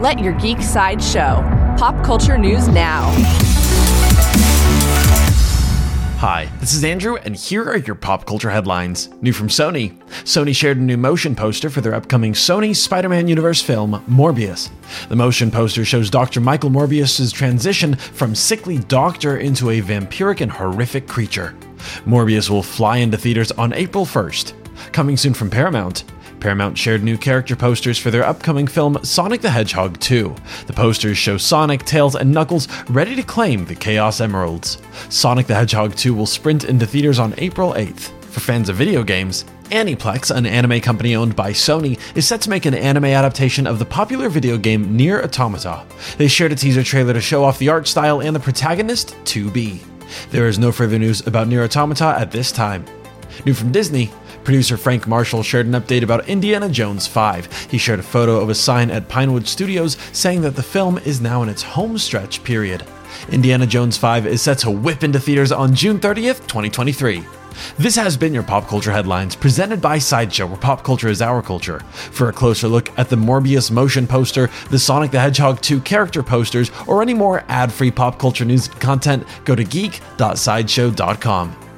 Let your geek side show. Pop culture news now. Hi, this is Andrew, and here are your pop culture headlines. New from Sony. Sony shared a new motion poster for their upcoming Sony Spider Man Universe film, Morbius. The motion poster shows Dr. Michael Morbius' transition from sickly doctor into a vampiric and horrific creature. Morbius will fly into theaters on April 1st. Coming soon from Paramount. Paramount shared new character posters for their upcoming film Sonic the Hedgehog 2. The posters show Sonic, Tails, and Knuckles ready to claim the Chaos Emeralds. Sonic the Hedgehog 2 will sprint into theaters on April 8th. For fans of video games, Aniplex, an anime company owned by Sony, is set to make an anime adaptation of the popular video game Nier Automata. They shared a teaser trailer to show off the art style and the protagonist, 2B. There is no further news about Nier Automata at this time. New from Disney, Producer Frank Marshall shared an update about Indiana Jones 5. He shared a photo of a sign at Pinewood Studios saying that the film is now in its home stretch period. Indiana Jones 5 is set to whip into theaters on June 30th, 2023. This has been your Pop Culture Headlines, presented by Sideshow, where pop culture is our culture. For a closer look at the Morbius motion poster, the Sonic the Hedgehog 2 character posters, or any more ad free pop culture news content, go to geek.sideshow.com.